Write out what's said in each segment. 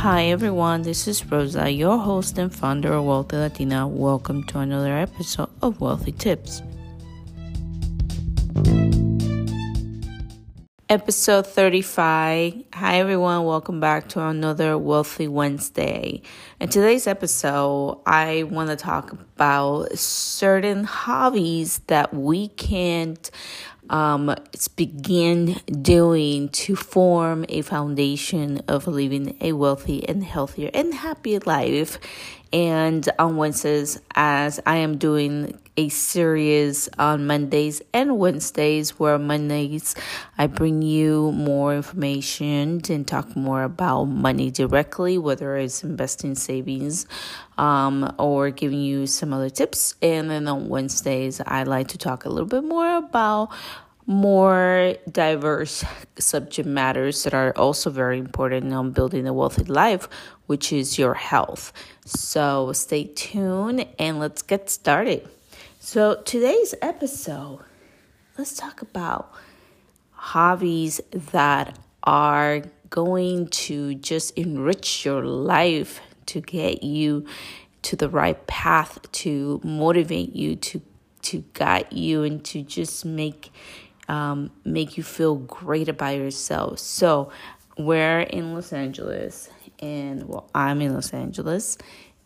Hi everyone, this is Rosa, your host and founder of Wealthy Latina. Welcome to another episode of Wealthy Tips. Episode 35. Hi everyone, welcome back to another Wealthy Wednesday. In today's episode, I want to talk about certain hobbies that we can't um, begin doing to form a foundation of living a wealthy and healthier and happy life. And on Wednesdays, as I am doing a series on Mondays and Wednesdays, where Mondays I bring you more information and talk more about money directly, whether it's investing savings um, or giving you some other tips. And then on Wednesdays, I like to talk a little bit more about more diverse subject matters that are also very important on building a wealthy life, which is your health. So stay tuned and let's get started. So, today's episode, let's talk about hobbies that are going to just enrich your life to get you to the right path to motivate you to to guide you and to just make um, make you feel great about yourself. So, we're in Los Angeles, and well, I'm in Los Angeles,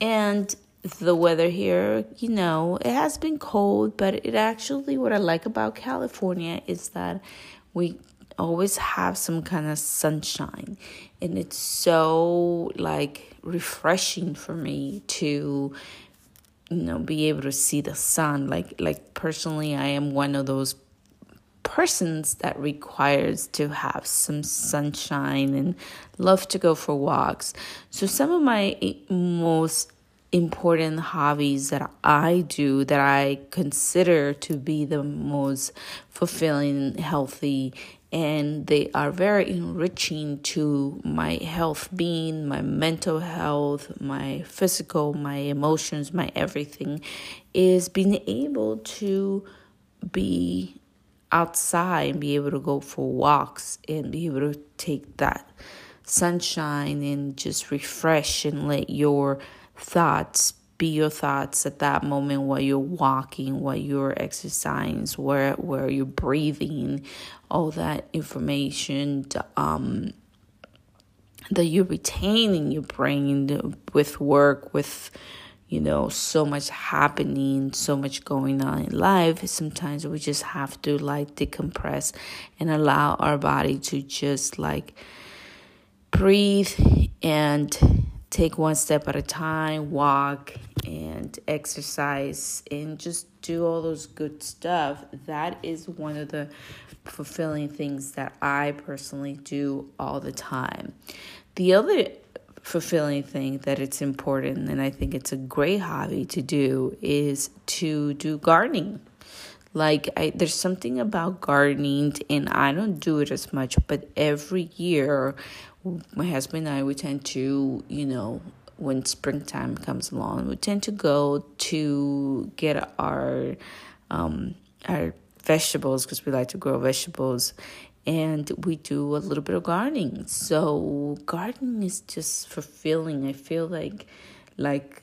and the weather here, you know, it has been cold, but it actually, what I like about California is that we always have some kind of sunshine, and it's so like refreshing for me to you know be able to see the sun like like personally i am one of those persons that requires to have some sunshine and love to go for walks. So some of my most important hobbies that I do that I consider to be the most fulfilling, healthy, and they are very enriching to my health being, my mental health, my physical, my emotions, my everything is being able to be outside and be able to go for walks and be able to take that sunshine and just refresh and let your thoughts be your thoughts at that moment while you're walking, while you're exercising, where where you're breathing, all that information um, that you retain in your brain with work, with you know, so much happening, so much going on in life, sometimes we just have to like decompress and allow our body to just like breathe and take one step at a time, walk and exercise and just do all those good stuff. That is one of the fulfilling things that I personally do all the time. The other fulfilling thing that it's important and I think it's a great hobby to do is to do gardening. Like I, there's something about gardening and I don't do it as much, but every year my husband and I we tend to, you know, when springtime comes along, we tend to go to get our um our vegetables because we like to grow vegetables and we do a little bit of gardening. So gardening is just fulfilling. I feel like like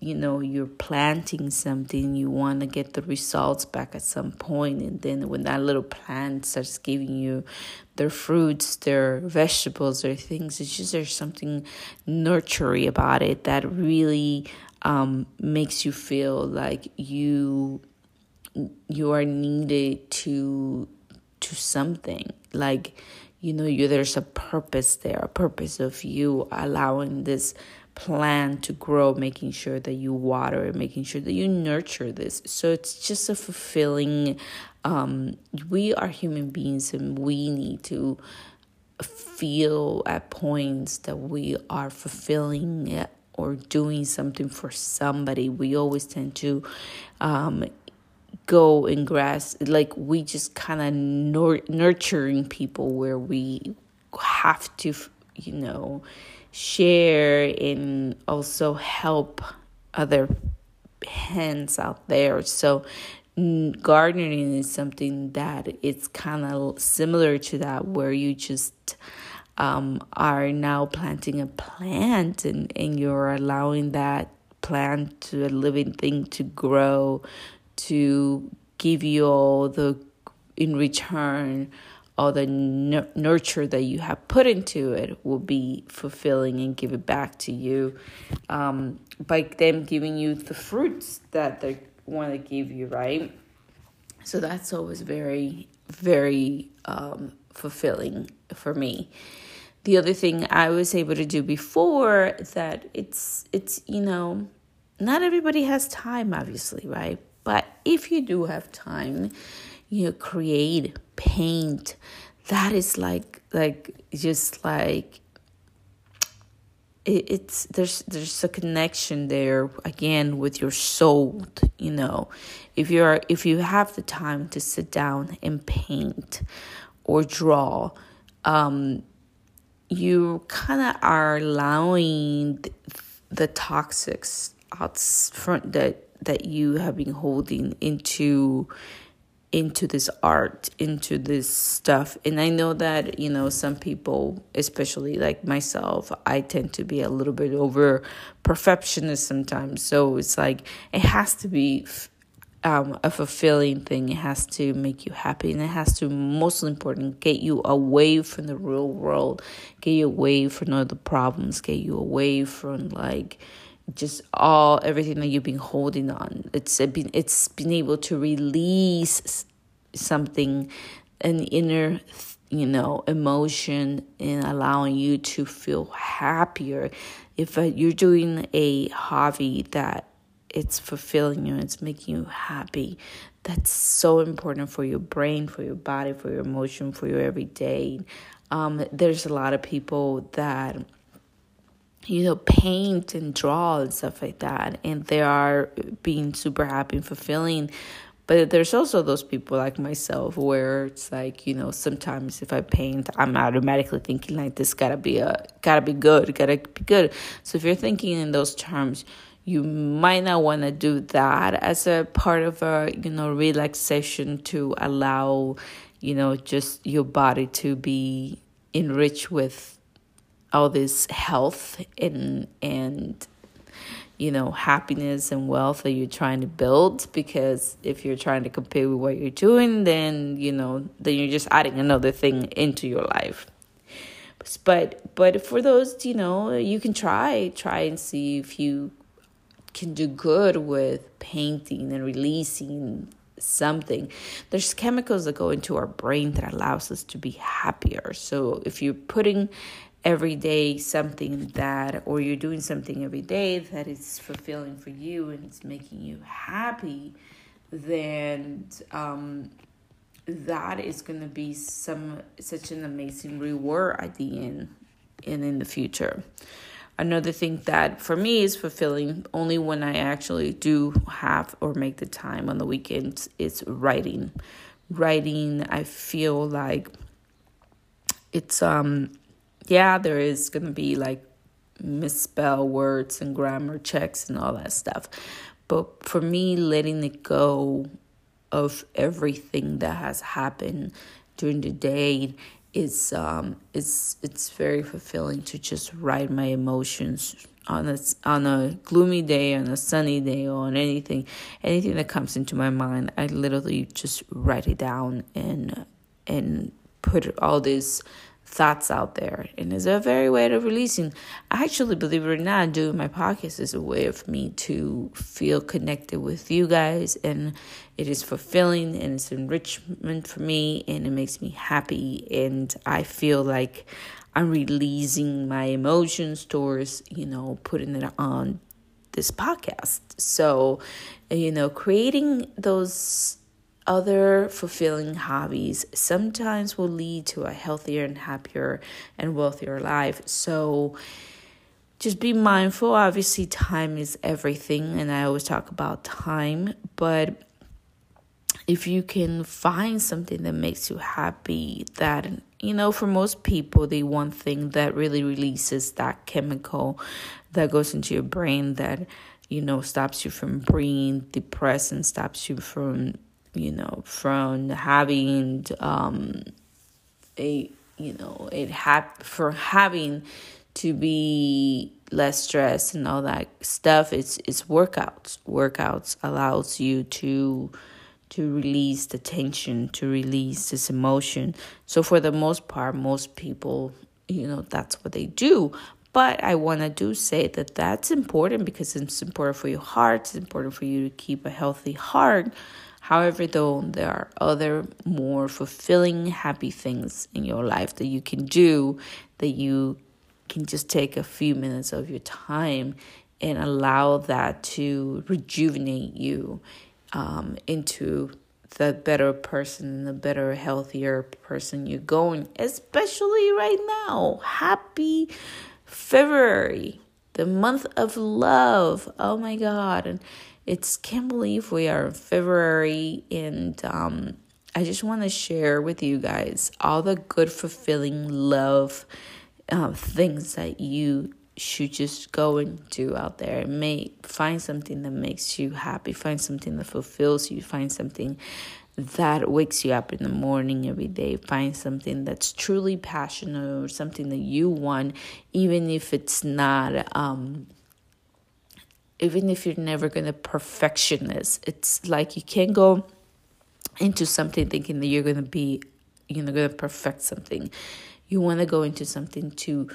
you know you're planting something you want to get the results back at some point and then when that little plant starts giving you their fruits their vegetables their things it's just there's something nurturing about it that really um, makes you feel like you you are needed to to something. Like you know you there's a purpose there a purpose of you allowing this plant to grow making sure that you water making sure that you nurture this. So it's just a fulfilling um we are human beings and we need to feel at points that we are fulfilling or doing something for somebody. We always tend to um go and grass like we just kind of nur- nurturing people where we have to you know share and also help other hands out there. So gardening is something that it's kind of similar to that where you just um, are now planting a plant and, and you're allowing that plant to a living thing to grow to give you all the in return all the nurture that you have put into it will be fulfilling and give it back to you um, by them giving you the fruits that they want to give you right? So that's always very very um, fulfilling for me. The other thing i was able to do before that it's it's you know not everybody has time obviously right? But if you do have time you know create paint. That is like like just like it, it's there's there's a connection there again with your soul you know. If you're if you have the time to sit down and paint or draw um you kind of are allowing the, the toxics out front that that you have been holding into into this art, into this stuff. And I know that, you know, some people, especially like myself, I tend to be a little bit over perfectionist sometimes. So it's like it has to be um, a fulfilling thing. It has to make you happy, and it has to, most important, get you away from the real world, get you away from all the problems, get you away from like just all everything that you've been holding on. It's been it's been able to release something, an inner you know emotion and allowing you to feel happier if uh, you're doing a hobby that it's fulfilling you it's making you happy that's so important for your brain for your body for your emotion for your everyday um, there's a lot of people that you know, paint and draw and stuff like that. And they are being super happy and fulfilling. But there's also those people like myself where it's like, you know, sometimes if I paint, I'm automatically thinking like this gotta be a gotta be good, gotta be good. So if you're thinking in those terms, you might not want to do that as a part of a, you know, relaxation to allow, you know, just your body to be enriched with all this health and and you know happiness and wealth that you're trying to build because if you're trying to compare with what you're doing then you know then you're just adding another thing into your life. But but for those you know you can try try and see if you can do good with painting and releasing something. There's chemicals that go into our brain that allows us to be happier. So if you're putting every day something that or you're doing something every day that is fulfilling for you and it's making you happy then um, that is going to be some such an amazing reward at the end and in the future. Another thing that for me is fulfilling only when i actually do have or make the time on the weekends is writing. Writing i feel like it's um yeah, there is going to be like misspell words and grammar checks and all that stuff. But for me, letting it go of everything that has happened during the day is um it's it's very fulfilling to just write my emotions on a on a gloomy day on a sunny day or on anything anything that comes into my mind i literally just write it down and and put all this thoughts out there. And it's a very way of releasing. I actually believe it or not doing my podcast is a way of me to feel connected with you guys. And it is fulfilling and it's enrichment for me. And it makes me happy. And i feel like i'm releasing my emotions towards you know putting it on this podcast. So you know creating those other fulfilling hobbies sometimes will lead to a healthier and happier and wealthier life. So just be mindful. Obviously, time is everything, and I always talk about time, but if you can find something that makes you happy, that you know, for most people, the one thing that really releases that chemical that goes into your brain that you know stops you from being depressed and stops you from you know, from having um, a you know, it hap- for having to be less stressed and all that stuff it's it's workouts. Workouts allows you to to release the tension to release this emotion. So for the most part most people you know that's what they do. But i want to do say that that's important because it's important for your heart it's important for you to keep a healthy heart However, though, there are other more fulfilling, happy things in your life that you can do that you can just take a few minutes of your time and allow that to rejuvenate you um, into the better person, the better, healthier person you're going, especially right now. Happy February, the month of love. Oh my God. And it's can't believe we are in February and um, I just want to share with you guys all the good, fulfilling love uh, things that you should just go and do out there. May find something that makes you happy. Find something that fulfills you. Find something that wakes you up in the morning every day. Find something that's truly passionate or something that you want, even if it's not um, even if you're never to perfectionist it's like you can't go into something thinking that you're to be you know to perfect something. You want to go into something to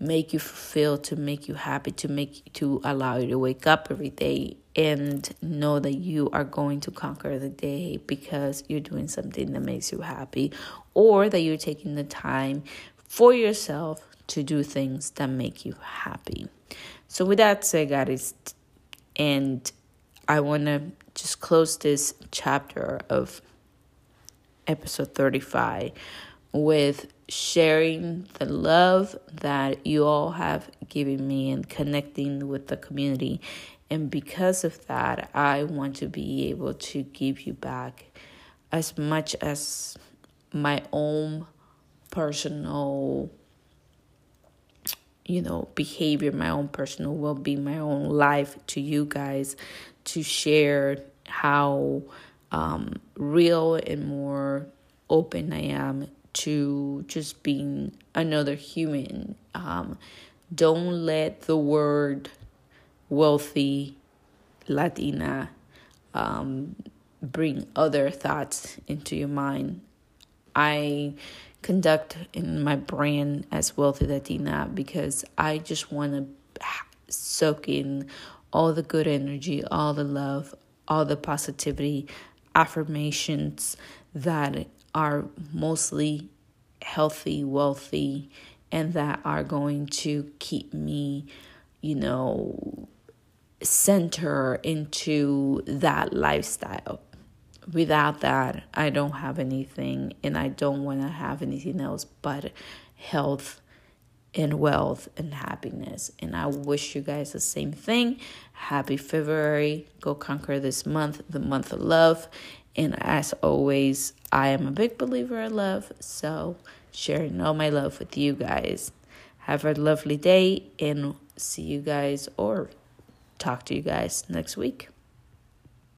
make you feel to make you happy to make to allow you to wake up every day and know that you are going to conquer the day because you're doing something that makes you happy or that you're taking the time for yourself to do things that make you happy. So with that said guys and I want to just close this chapter of episode 35 with sharing the love that you all have given me and connecting with the community. And because of that, I want to be able to give you back as much as my own personal you know, behavior, my own personal well being, my own life to you guys to share how um, real and more open I am to just being another human. Um, don't let the word wealthy Latina um, bring other thoughts into your mind. I conduct in my brand as well through Wealthy Latina because I just want to soak in all the good energy, all the love, all the positivity, affirmations that are mostly healthy, wealthy, and that are going to keep me, you know, center into that lifestyle without that, I don't have anything and I don't want to have anything else but health and wealth and happiness. And I wish you guys the same thing. Happy February. Go conquer this month, the month of love. And as always, I am a big believer in love. So, sharing all my love with you guys. Have a lovely day and see you guys or talk to you guys next week.